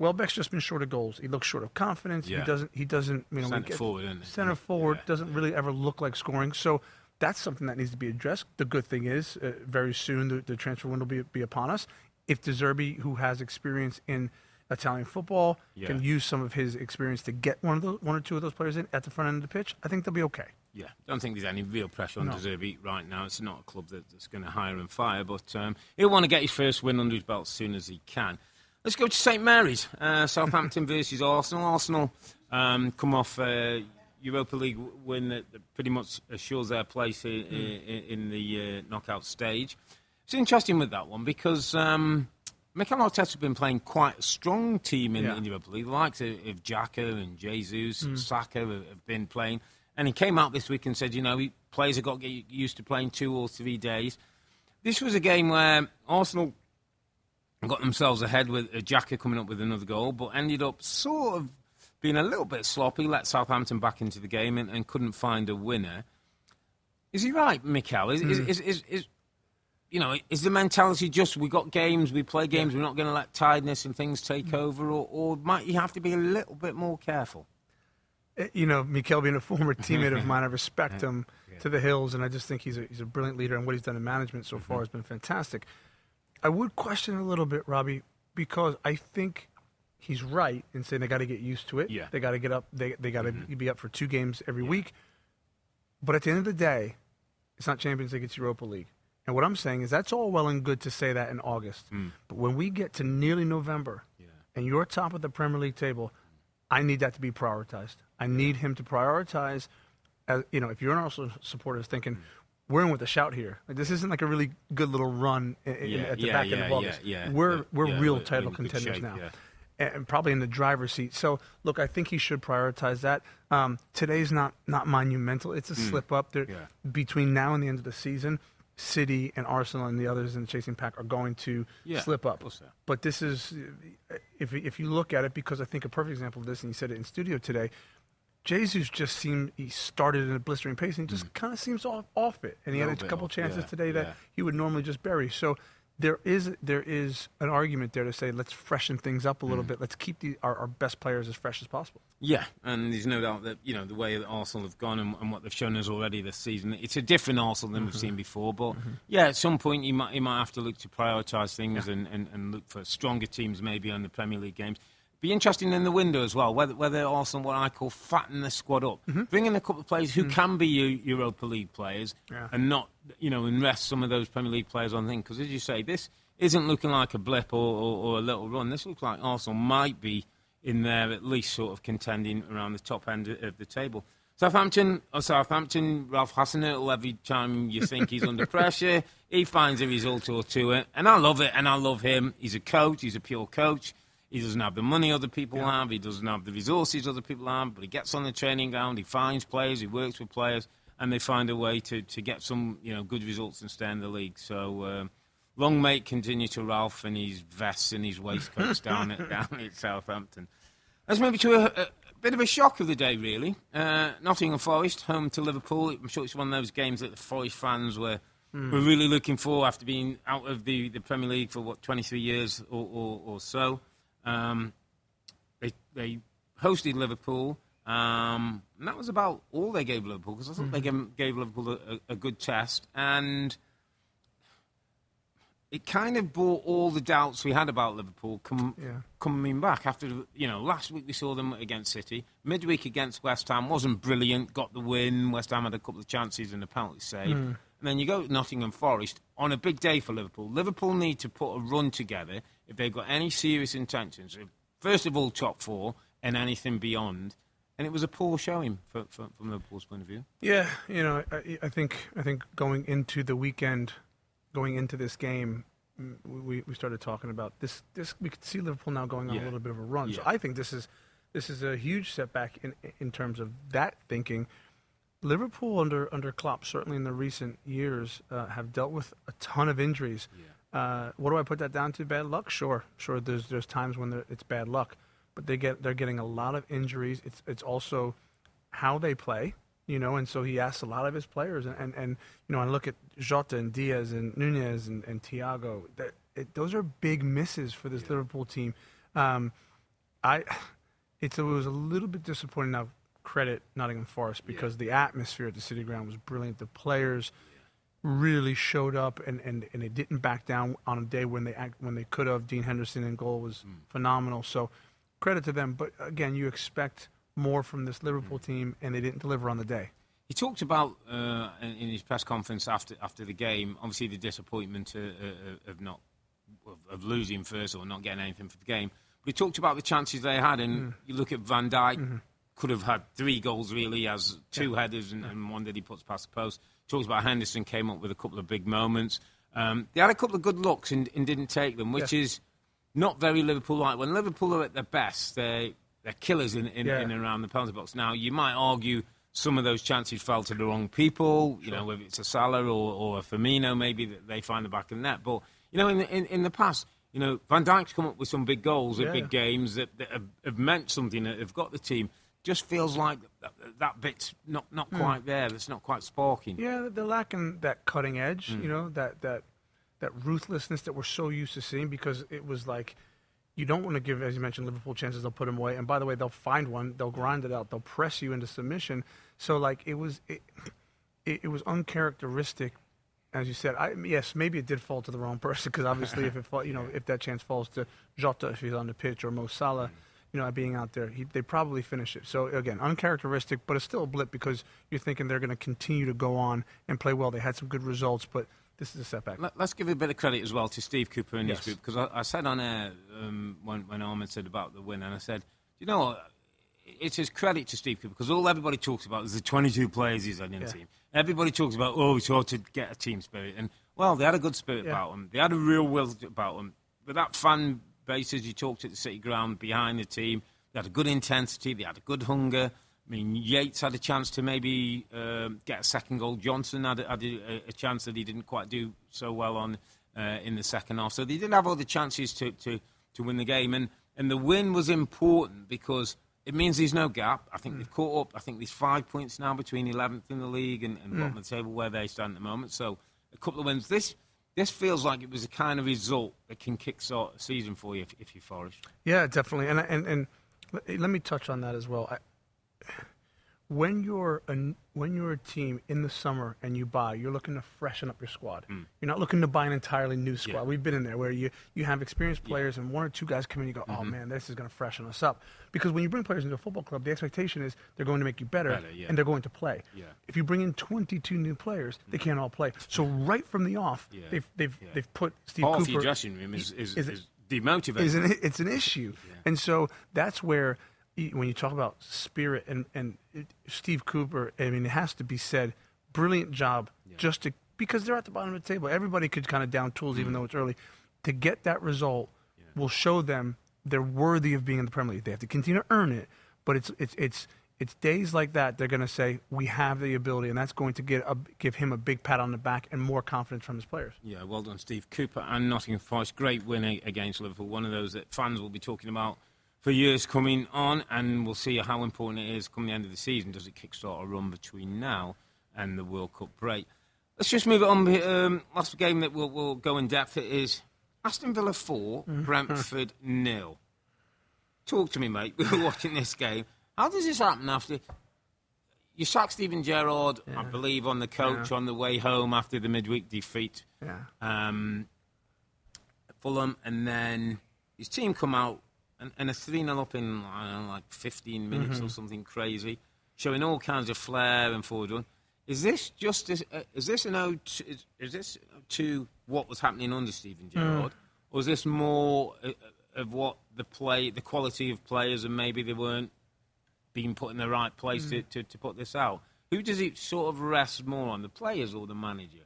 B: Welbeck's just been short of goals. He looks short of confidence.
A: Yeah.
B: He doesn't. He doesn't. You know,
A: Centre forward?
B: Center forward
A: Yeah.
B: doesn't really ever look like scoring. So that's something that needs to be addressed. The good thing is, uh, very soon the, the transfer window will be, be upon us. If De Zerbi, who has experience in Italian football,
A: Yeah.
B: can use some of his experience to get one of the, one or two of those players in at the front end of the pitch, I think they'll be okay.
A: Yeah, don't think there's any real pressure on
B: No.
A: Right now. It's not a club that, that's going to hire and fire, but um, he'll want to get his first win under his belt as soon as he can. Let's go to St Mary's. Uh, Southampton [LAUGHS] versus Arsenal. Arsenal um, come off a Europa League win that, pretty much assures their place in, in, in the uh, knockout stage. It's interesting with that one because um, Mikel Arteta's been playing quite a strong team in,
B: Yeah.
A: in Europa League. The likes of, of Xhaka and Jesus, Saka have, have been playing. And he came out this week and said, you know, he, players have got to get used to playing two or three days. This was a game where Arsenal got themselves ahead with uh, Xhaka coming up with another goal, but ended up sort of being a little bit sloppy, let Southampton back into the game and, and couldn't find a winner. Is he right, Mikel? Is, is, is, is, is, you know, is the mentality just we got games, we play games, we're not going to let tiredness and things take mm. over, or, or might you have to be a little bit more careful?
B: Uh, You know, Mikel being a former [LAUGHS] teammate of mine, I respect him to the hills, and I just think he's a, he's a brilliant leader, and what he's done in management so far mm-hmm. has been fantastic. I would question a little bit, Robbie, because I think he's right in saying they got to get used to it.
A: Yeah.
B: They got to get up. They they got to mm-hmm. be up for two games every week. But at the end of the day, it's not Champions League; it's Europa League. And what I'm saying is that's all well and good to say that in August. But when we get to nearly November, and you're top of the Premier League table, I need that to be prioritized. I need him to prioritize. As, you know, if you're an Arsenal supporter, is thinking we're in with a shout here. Like, this isn't like a really good little run in, in-
A: Yeah,
B: at the
A: yeah,
B: back end
A: yeah,
B: of August.
A: yeah, yeah,
B: we're
A: yeah,
B: we're
A: yeah,
B: real title
A: we're in good
B: contenders
A: shape,
B: now.
A: yeah.
B: And and probably in the driver's seat. So, look, I think he should prioritize that. Um, today's not not monumental. It's a slip up. There,
A: Mm. Yeah.
B: Between now and the end of the season, City and Arsenal and the others in the chasing pack are going to
A: Yeah,
B: slip up.
A: of course they are.
B: But this is, if if you look at it, because I think a perfect example of this, and you said it in studio today, Jesus just seemed he started in a blistering pace and just kind of seems off off it, and he had
A: Mm.
B: A couple
A: off,
B: chances
A: yeah,
B: today that
A: yeah.
B: he would normally just bury. So there is there is an argument there to say let's freshen things up a little
A: Mm.
B: bit. Let's keep the, our, our best players as fresh as possible.
A: Yeah, and there's no doubt that you know the way that Arsenal have gone and, and what they've shown us already this season. It's a different Arsenal than we've seen before. But yeah, at some point you might you might have to look to prioritise things and, and, and look for stronger teams maybe on the Premier League games. Be interesting in the window as well whether whether Arsenal what I call fatten the squad up, mm-hmm. bring in a couple of players who mm-hmm. can be Europa League players
B: Yeah.
A: and not you know and rest some of those Premier League players on things because as you say this isn't looking like a blip or, or, or a little run. This looks like Arsenal might be in there at least sort of contending around the top end of the table. Southampton, or Southampton, Ralph Hasenhüttl, every time you think he's under [LAUGHS] pressure, he finds a result or two. And I love it, and I love him. He's a coach, he's a pure coach. He doesn't have the money other people have, he doesn't have the resources other people have, but he gets on the training ground, he finds players, he works with players, and they find a way to, to get some you know good results and stay in the league. So um, long may continue to Ralph and his vests and his waistcoats [LAUGHS] down at down at Southampton. Let's move to a, a bit of a shock of the day, really. Uh, Nottingham Forest home to Liverpool. I'm sure it's one of those games that the Forest fans were were really looking for after being out of the, the Premier League for what 23 years or, or, or so. Um, they they hosted Liverpool. Um, and that was about all they gave Liverpool because I thought they gave, gave Liverpool a, a, good test. And it kind of brought all the doubts we had about Liverpool come,
B: Yeah.
A: coming back after you know last week we saw them against City, midweek against West Ham wasn't brilliant, got the win. West Ham had a couple of chances and a penalty save, and then you go to Nottingham Forest on a big day for Liverpool. Liverpool need to put a run together if they've got any serious intentions. First of all, top four and anything beyond. And it was a poor showing for, for, from Liverpool's point of view.
B: Yeah, you know, I, I think I think going into the weekend, going into this game, mm, we, we started talking about this. This we could see Liverpool now going on
A: Yeah.
B: a little bit of a run. So I think this is this is a huge setback in in terms of that thinking. Liverpool under under Klopp, certainly in the recent years, uh, have dealt with a ton of injuries. Uh, what do I put that down to? Bad luck? Sure, sure. There's there's times when it's bad luck, but they get they're getting a lot of injuries. It's it's also how they play, you know, and so he asks a lot of his players, and and, and you know, I look at Jota and Diaz and Nunez and, and Thiago. That it, those are big misses for this Liverpool team. Um, I, [SIGHS] it's, it was a little bit disappointing. Now, credit Nottingham Forest because the atmosphere at the City Ground was brilliant. The players really showed up and, and, and they didn't back down on a day when they act, when they could have. Dean Henderson in goal was phenomenal. So credit to them. But again, you expect more from this Liverpool team, and they didn't deliver on the day.
A: He talked about uh, in in his press conference after after the game, obviously the disappointment uh, uh, of not of, of losing first or not getting anything for the game. But he talked about the chances they had, and you look at Van Dijk, could have had three goals really, as two headers and, and one that he puts past the post. Talks about Henderson came up with a couple of big moments. Um, they had a couple of good looks and, and didn't take them, which is not very Liverpool-like. When Liverpool are at their best, they they're killers in, in,
B: Yeah.
A: in and around the penalty box. Now you might argue some of those chances fell to the wrong people. You know, whether it's a Salah or, or a Firmino, maybe that they find the back of the net. But you know, in the, in, in the past, you know, Van Dijk's come up with some big goals
B: Yeah.
A: at big games that, that have, have meant something. That have got the team. Just feels like that, that bit's not not quite there. It's not quite sparking.
B: Yeah, they're lacking that cutting edge,
A: Mm.
B: you know, that that that ruthlessness that we're so used to seeing because it was like you don't want to give, as you mentioned, Liverpool chances. They'll put them away, and by the way, they'll find one, they'll grind it out, they'll press you into submission. So like it was, it, it, it was uncharacteristic, as you said. I, yes, maybe it did fall to the wrong person because obviously, if it [LAUGHS] fall, you know, if that chance falls to Jota if he's on the pitch or Mo Salah. You know, being out there, he, they probably finish it. So again, uncharacteristic, but it's still a blip because you're thinking they're going to continue to go on and play well. They had some good results, but this is a setback.
A: Let, us give a bit of credit as well to Steve Cooper and
B: Yes.
A: his group because I, I said on air um, when, when Ahmed said about the win, and I said, you know, it's his credit to Steve Cooper because all everybody talks about is the 22 players he's had in the team. Everybody talks about, oh, it's hard to get a team spirit. And, well, they had a good spirit
B: Yeah.
A: about them. They had a real will about them. But that fan base, as you talked at the City Ground, behind the team, they had a good intensity, they had a good hunger. I mean, Yates had a chance to maybe um, get a second goal. Johnson had, a, had a, a chance that he didn't quite do so well on uh, in the second half. So they didn't have all the chances to, to, to win the game. And, and the win was important because it means there's no gap. I think they've caught up. I think there's five points now between 11th in the league and, and bottom of the table where they stand at the moment. So a couple of wins. This this feels like it was a kind of result that can kickstart a season for you if, if you're Forest.
B: Yeah, definitely. And and and let me touch on that as well. I, when you're a when you're a team in the summer and you buy, you're looking to freshen up your squad. You're not looking to buy an entirely new squad.
A: Mm. Yeah.
B: We've been in there where you you have experienced players and one or two guys come in. and You go, oh
A: Mm-hmm.
B: man, this is going to freshen us up. Because when you bring players into a football club, the expectation is they're going to make you better,
A: Better, yeah.
B: and they're going to play.
A: Yeah.
B: If you bring in 22 new players, they can't all play. So right from the off,
A: Yeah.
B: they've they've
A: Yeah.
B: they've put Steve
A: Half
B: Cooper
A: dressing room is, is,
B: is
A: is,
B: is an, it's an issue. And so that's where, when you talk about spirit and, and Steve Cooper, I mean, it has to be said, brilliant job just to, because they're at the bottom of the table. Everybody could kind of down tools,
A: Mm.
B: even though it's early. To get that result will show them they're worthy of being in the Premier League. They have to continue to earn it, but it's, it's, it's, it's days like that they're going to say we have the ability, and that's going to get a, give him a big pat on the back and more confidence from his players.
A: Yeah, well done, Steve Cooper and Nottingham Forest. Great win against Liverpool. One of those that fans will be talking about for years coming on, and we'll see how important it is come the end of the season. Does it kickstart a run between now and the World Cup break? Let's just move it on. Um, last game that we'll, we'll go in depth it is Aston Villa 4, Brentford nil. Talk to me, mate. We [LAUGHS] were watching this game. How does this happen after you sack Steven Gerrard, I believe, on the coach on the way home after the midweek defeat?
B: Yeah.
A: um, Fulham, and then his team come out and, and a 3 0 up in I don't know, like 15 minutes or something crazy, showing all kinds of flair and forward run. Is this just uh, is this an ode to, is, is this to what was happening under Steven Gerrard, or is this more uh, of what the play, the quality of players, and maybe they weren't being put in the right place to, to, to put this out? Who does it sort of rest more on, the players or the manager?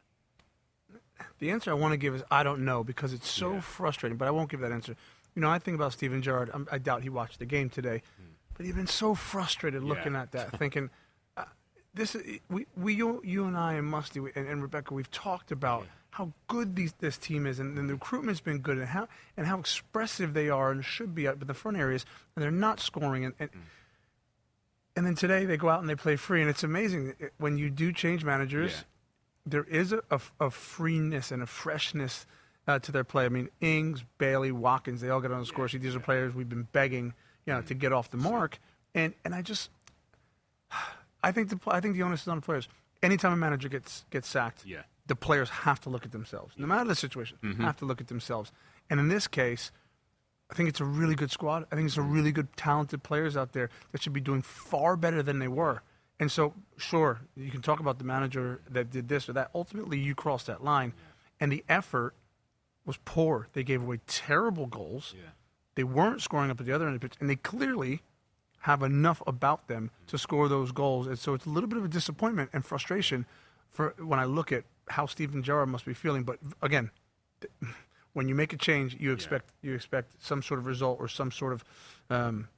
B: The answer I want to give is I don't know because it's so
A: Yeah.
B: frustrating, but I won't give that answer. You know, I think about Steven Gerrard. I'm, I doubt he watched the game today, but he's been so frustrated looking
A: Yeah.
B: at that, [LAUGHS] thinking, uh, "This is we, we you, you and I and Mustoe we- and, and Rebecca. We've talked about how good these, this team is, and, and the recruitment's been good, and how and how expressive they are and should be up in the front areas, and they're not scoring. And, and, and then today they go out and they play free, and it's amazing when you do change managers
A: Yeah.
B: there is a, a, a freeness and a freshness uh, to their play. I mean, Ings, Bailey, Watkins, they all get on the score sheet. These are players we've been begging, you know, to get off the mark. And and I just, I think the I think the onus is on the players. Anytime a manager gets gets sacked,
A: Yeah.
B: the players have to look at themselves, no matter the situation.
A: Mm-hmm.
B: Have to look at themselves. And in this case, I think it's a really good squad. I think it's a really good, talented players out there that should be doing far better than they were. And so, sure, you can talk about the manager that did this or that. Ultimately, you cross that line, and the effort was poor. They gave away terrible goals.
A: Yeah.
B: They weren't scoring up at the other end of the pitch, and they clearly have enough about them to score those goals. And so it's a little bit of a disappointment and frustration for when I look at how Steven Gerrard must be feeling. But again, th- [LAUGHS] when you make a change, you expect you expect some sort of result or some sort of um,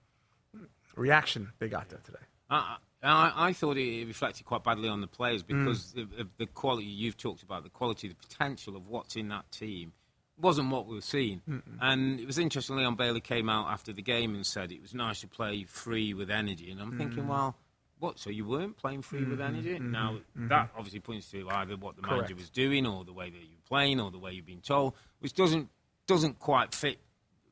B: reaction. They got that today.
A: I, I, I thought it reflected quite badly on the players because of, of the quality you've talked about, the quality, the potential of what's in that team wasn't what we were seeing. And it was interesting, Leon Bailey came out after the game and said it was nice to play free with energy. And I'm thinking, well, what? So you weren't playing free with energy? Now, that obviously points to either what the manager was doing or the way that you're playing or the way you've been told, which doesn't, doesn't quite fit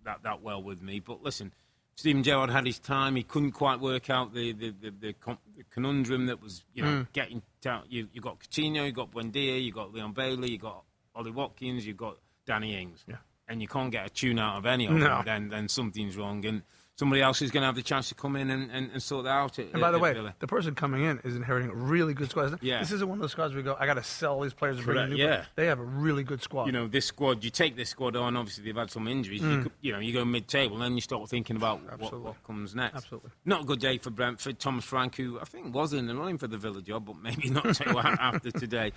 A: that, that well with me. But listen, Steven Gerrard had his time. He couldn't quite work out the the, the, the, con- the conundrum that was you know getting down. You you got Coutinho, you got Buendia, you got Leon Bailey, you got Ollie Watkins, you got Danny Ings,
B: Yeah.
A: and you can't get a tune out of any of
B: No.
A: them. Then then something's wrong, and somebody else is going to have the chance to come in and, and, and sort that out. At,
B: And uh, by the
A: uh,
B: way,
A: Villa.
B: the person coming in is inheriting a really good squad.
A: Yeah.
B: This isn't one of those squads where we go, I got to sell these players and bring in new
A: yeah.
B: players. They have a really good squad.
A: you know, this squad, you take this squad on, obviously they've had some injuries. You, mm. could, you know, you go mid table, and then you start thinking about what, what comes next.
B: Absolutely.
A: Not a good day for Brentford. Thomas Frank, who I think was in the running for the Villa job, but maybe not so [LAUGHS] after today.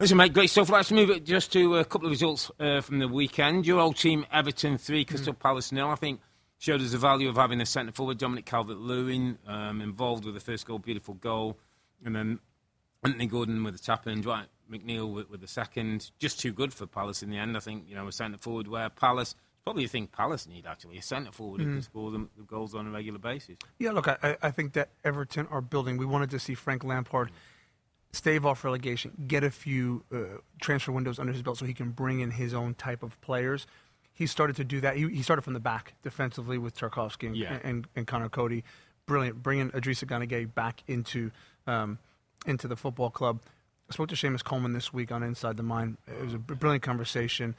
A: Listen, mate, great stuff. Let's move it just to a couple of results uh, from the weekend. Your old team, Everton 3, Crystal Palace nil. I think showed us the value of having a centre forward, Dominic Calvert Lewin, um, involved with the first goal, beautiful goal. And then Anthony Gordon with the tap in, Dwight McNeil with, with the second. Just too good for Palace in the end. I think, you know, a centre forward where Palace, probably a thing Palace need actually, a centre forward who can score them the goals on a regular basis.
B: Yeah, look, I, I- I think that Everton are building. We wanted to see Frank Lampard stave off relegation, get a few uh, transfer windows under his belt so he can bring in his own type of players. He started to do that. He, he started from the back defensively with Tarkowski and,
A: Yeah.
B: and, and Conor Coady. Brilliant. Bringing Idrissa Gana Gueye back into, um, into the football club. I spoke to Seamus Coleman this week on Inside the Mind. It was a brilliant conversation.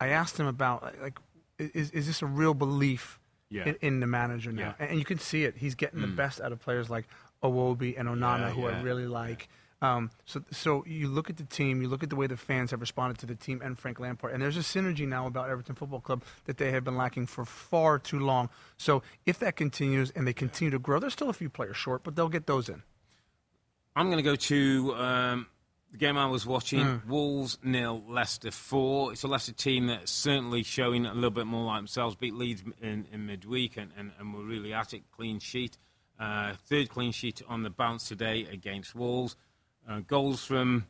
B: I asked him about, like, is, is this a real belief
A: Yeah.
B: in, in the manager now.
A: Yeah.
B: And, and you can see it. He's getting the best out of players like Iwobi and Onana,
A: Yeah,
B: who I really like. Um, so, so you look at the team, you look at the way the fans have responded to the team and Frank Lampard, and there's a synergy now about Everton Football Club that they have been lacking for far too long. So, if that continues and they continue to grow, there's still a few players short, but they'll get those in.
A: I'm going to go to um, the game I was watching Wolves nil, Leicester 4. It's a Leicester team that's certainly showing a little bit more like themselves. Beat Leeds in, in midweek and, and, and were really at it. Clean sheet. Uh, third clean sheet on the bounce today against Wolves. Uh, goals from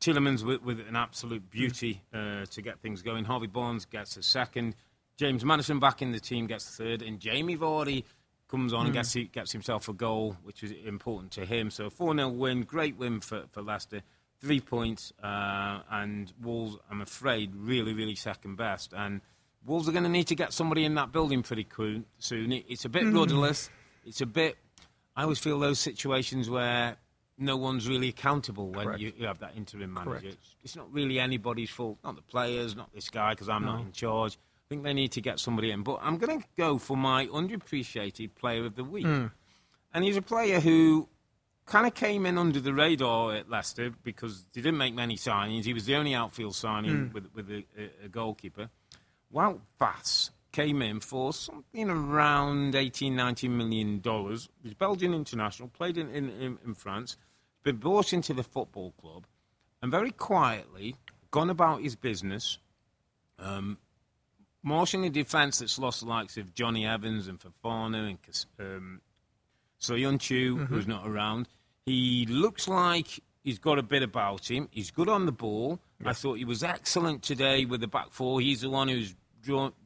A: Tielemans with, with an absolute beauty uh, to get things going. Harvey Barnes gets a second. James Maddison back in the team gets the third. And Jamie Vardy comes on and gets, gets himself a goal, which was important to him. So 4 0 win. Great win for, for Leicester. Three points. Uh, and Wolves, I'm afraid, really, really second best. And Wolves are going to need to get somebody in that building pretty soon. It's a bit rudderless. It's a bit. I always feel those situations where no one's really accountable when
B: Correct.
A: you, you have that interim manager. It's, it's not really anybody's fault. Not the players, not this guy, because I'm not in charge. I think they need to get somebody in. But I'm going to go for my underappreciated player of the week. Hmm. And he's a player who kind of came in under the radar at Leicester because they didn't make many signings. He was the only outfield signing hmm. with, with a, a, goalkeeper. Wout Faes came in for something around 18, 19 million dollars. He's Belgian international, played in, in, in, France, been brought into the football club, and very quietly gone about his business, um, marshalling a defence that's lost the likes of Jonny Evans and Fofana and um, Soyuncu, who's not around. He looks like he's got a bit about him. He's good on the ball. I thought he was excellent today with the back four. He's the one who's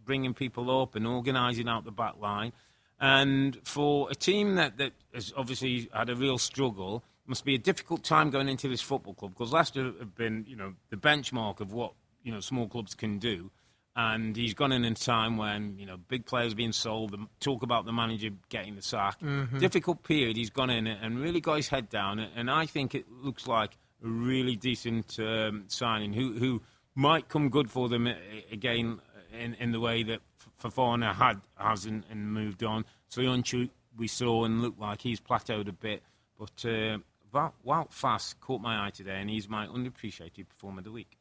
A: bringing people up and organising out the back line. And for a team that, that has obviously had a real struggle, must be a difficult time going into this football club because Leicester have been, you know, the benchmark of what you know small clubs can do. and he's gone in in a time when you know big players being sold. The, talk about the manager getting the sack.
B: Mm-hmm.
A: Difficult period. He's gone in and really got his head down, and I think it looks like a really decent um, signing who who might come good for them again in, in the way that Fofana had hasn't and moved on. Söyüncü we saw and looked like he's plateaued a bit, but uh, Wout Faes caught my eye today, and he's my underappreciated performer of the week.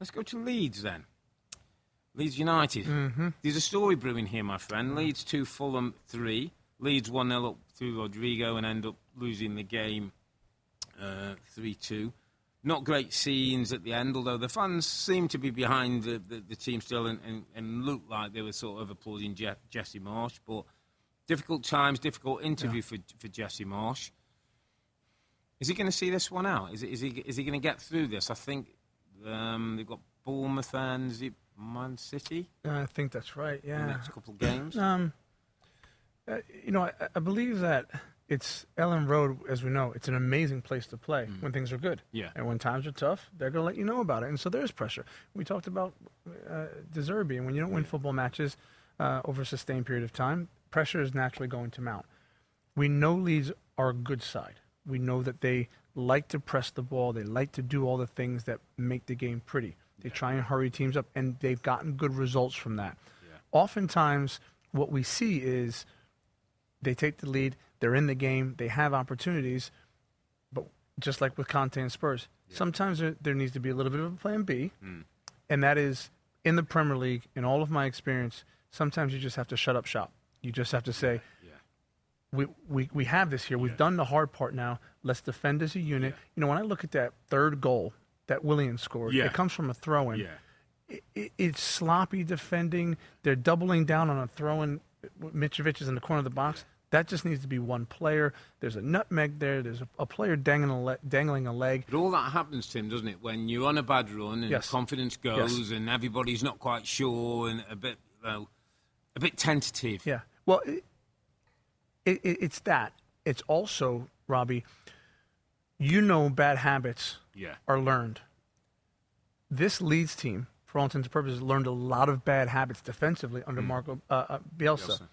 A: Let's go to Leeds then. Leeds United.
B: Mm-hmm.
A: There's a story brewing here, my friend. Leeds 2, Fulham 3. Leeds 1 0 up through Rodrigo and end up losing the game uh, 3 uh, 2. Not great scenes at the end, although the fans seemed to be behind the, the, the team still and, and, and, looked like they were sort of applauding Je- Jesse Marsch. But difficult times, difficult interview yeah. for, for Jesse Marsch. Is he going to see this one out? Is, it, is he, is he going to get through this? I think um, they've got Bournemouth and is it Man City?
B: I think that's right. Yeah.
A: The next couple of games.
B: Um, uh, you know, I, I, believe that it's Elland Road, as we know, it's an amazing place to play mm. when things are good.
A: Yeah.
B: And when times are tough, they're going to let you know about it. And so there's pressure. We talked about uh, De Zerbi, and when you don't win football matches uh, over a sustained period of time, pressure is naturally going to mount. We know Leeds are a good side. We know that they like to press the ball. They like to do all the things that make the game pretty. They yeah. try and hurry teams up, and they've gotten good results from that. Yeah. Oftentimes, what we see is they take the lead, they're in the game, they have opportunities, but just like with Conte and Spurs, yeah. sometimes there, there, needs to be a little bit of a plan B, mm. and that is in the Premier League, in all of my experience, sometimes you just have to shut up shop. You just have to say, we, we, we have this here. We've yeah. done the hard part now. Let's defend as a unit. Yeah. You know, when I look at that third goal that Willian scored, yeah. it comes from a throw in. It, it, it's sloppy defending. They're doubling down on a throw in. Mitrovic is in the corner of the box. That just needs to be one player. There's a nutmeg there. There's a, a player dangling a, le- dangling a leg.
A: But all that happens, Tim, doesn't it? When you're on a bad run and yes. confidence goes yes. and everybody's not quite sure and a bit, well, a bit tentative.
B: Yeah. Well, it, it, it, it's that. It's also Robbie. You know, bad habits
A: yeah.
B: are learned. This Leeds team, for all intents and purposes, learned a lot of bad habits defensively under mm. Marco uh, uh, Bielsa. Bielsa.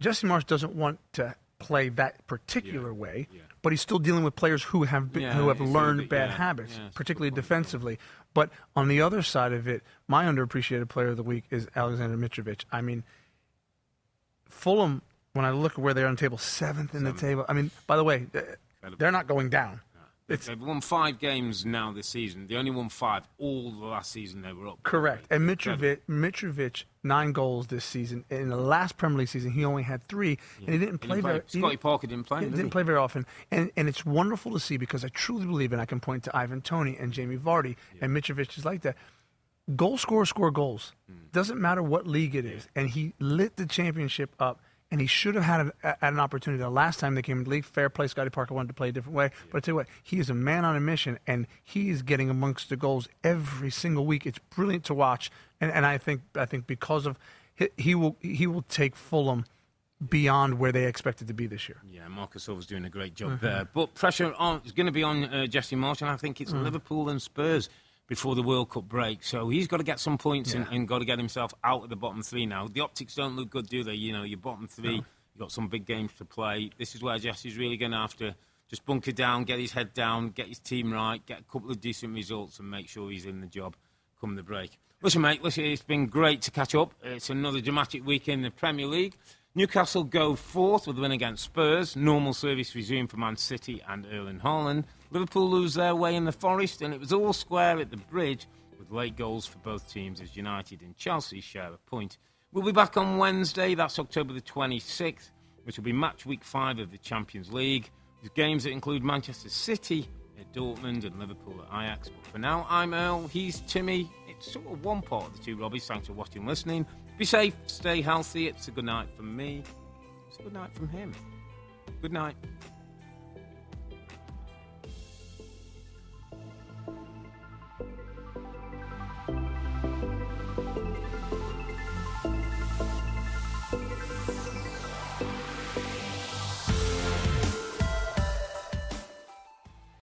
B: Jesse Marsch doesn't want to play that particular yeah. way, yeah. but he's still dealing with players who have been, yeah, who have learned bit, bad habits, particularly defensively. But on the other side of it, my underappreciated player of the week is Alexander Mitrovic. I mean, Fulham when I look at where they are on the table, seventh in the table. I mean, by the way, they're not going down.
A: They've won five games now this season. They only won five all the last season they were up.
B: Correct. And Mitrovic, Mitrovic, nine goals this season. In the last Premier League season, he only had three, yeah. and he didn't play, he didn't play. very.
A: Scotty Parker didn't play. He
B: didn't
A: he?
B: play very often, and and it's wonderful to see because I truly believe, and I can point to Ivan Toney and Jamie Vardy, yeah. and Mitrovic is like that. Goal scorer score goals. Mm. Doesn't matter what league it is, yeah. and he lit the championship up and he should have had, a, had an opportunity. The last time they came in the league, fair play. Scotty Parker wanted to play a different way. But I tell you what, he is a man on a mission, and he is getting amongst the goals every single week. It's brilliant to watch, and, and I think I think because of he, he will he will take Fulham beyond where they expected to be this year.
A: Yeah, Marcus Silva's doing a great job mm-hmm. there. But pressure on, is going to be on uh, Jesse Marsch, and I think it's mm. Liverpool and Spurs before the World Cup break. So he's got to get some points yeah. and, and, got to get himself out of the bottom three now. The optics don't look good, do they? You know, your bottom three, no. you've got some big games to play. This is where Jesse's really going to have to just bunker down, get his head down, get his team right, get a couple of decent results, and make sure he's in the job come the break. Listen, mate, listen, it's been great to catch up. It's another dramatic week in the Premier League. Newcastle go fourth with a win against Spurs. Normal service resumed for Man City and Erling Haaland. Liverpool lose their way in the Forest, and it was all square at the bridge with late goals for both teams as United and Chelsea share a point. We'll be back on Wednesday, that's October the 26th, which will be match week five of the Champions League, with games that include Manchester City at Dortmund and Liverpool at Ajax. But for now, I'm Earle, he's Timmy. It's sort of one part of the two Robbies. Thanks for watching and listening. Be safe, stay healthy. It's a good night from me. It's a good night from him. Good night.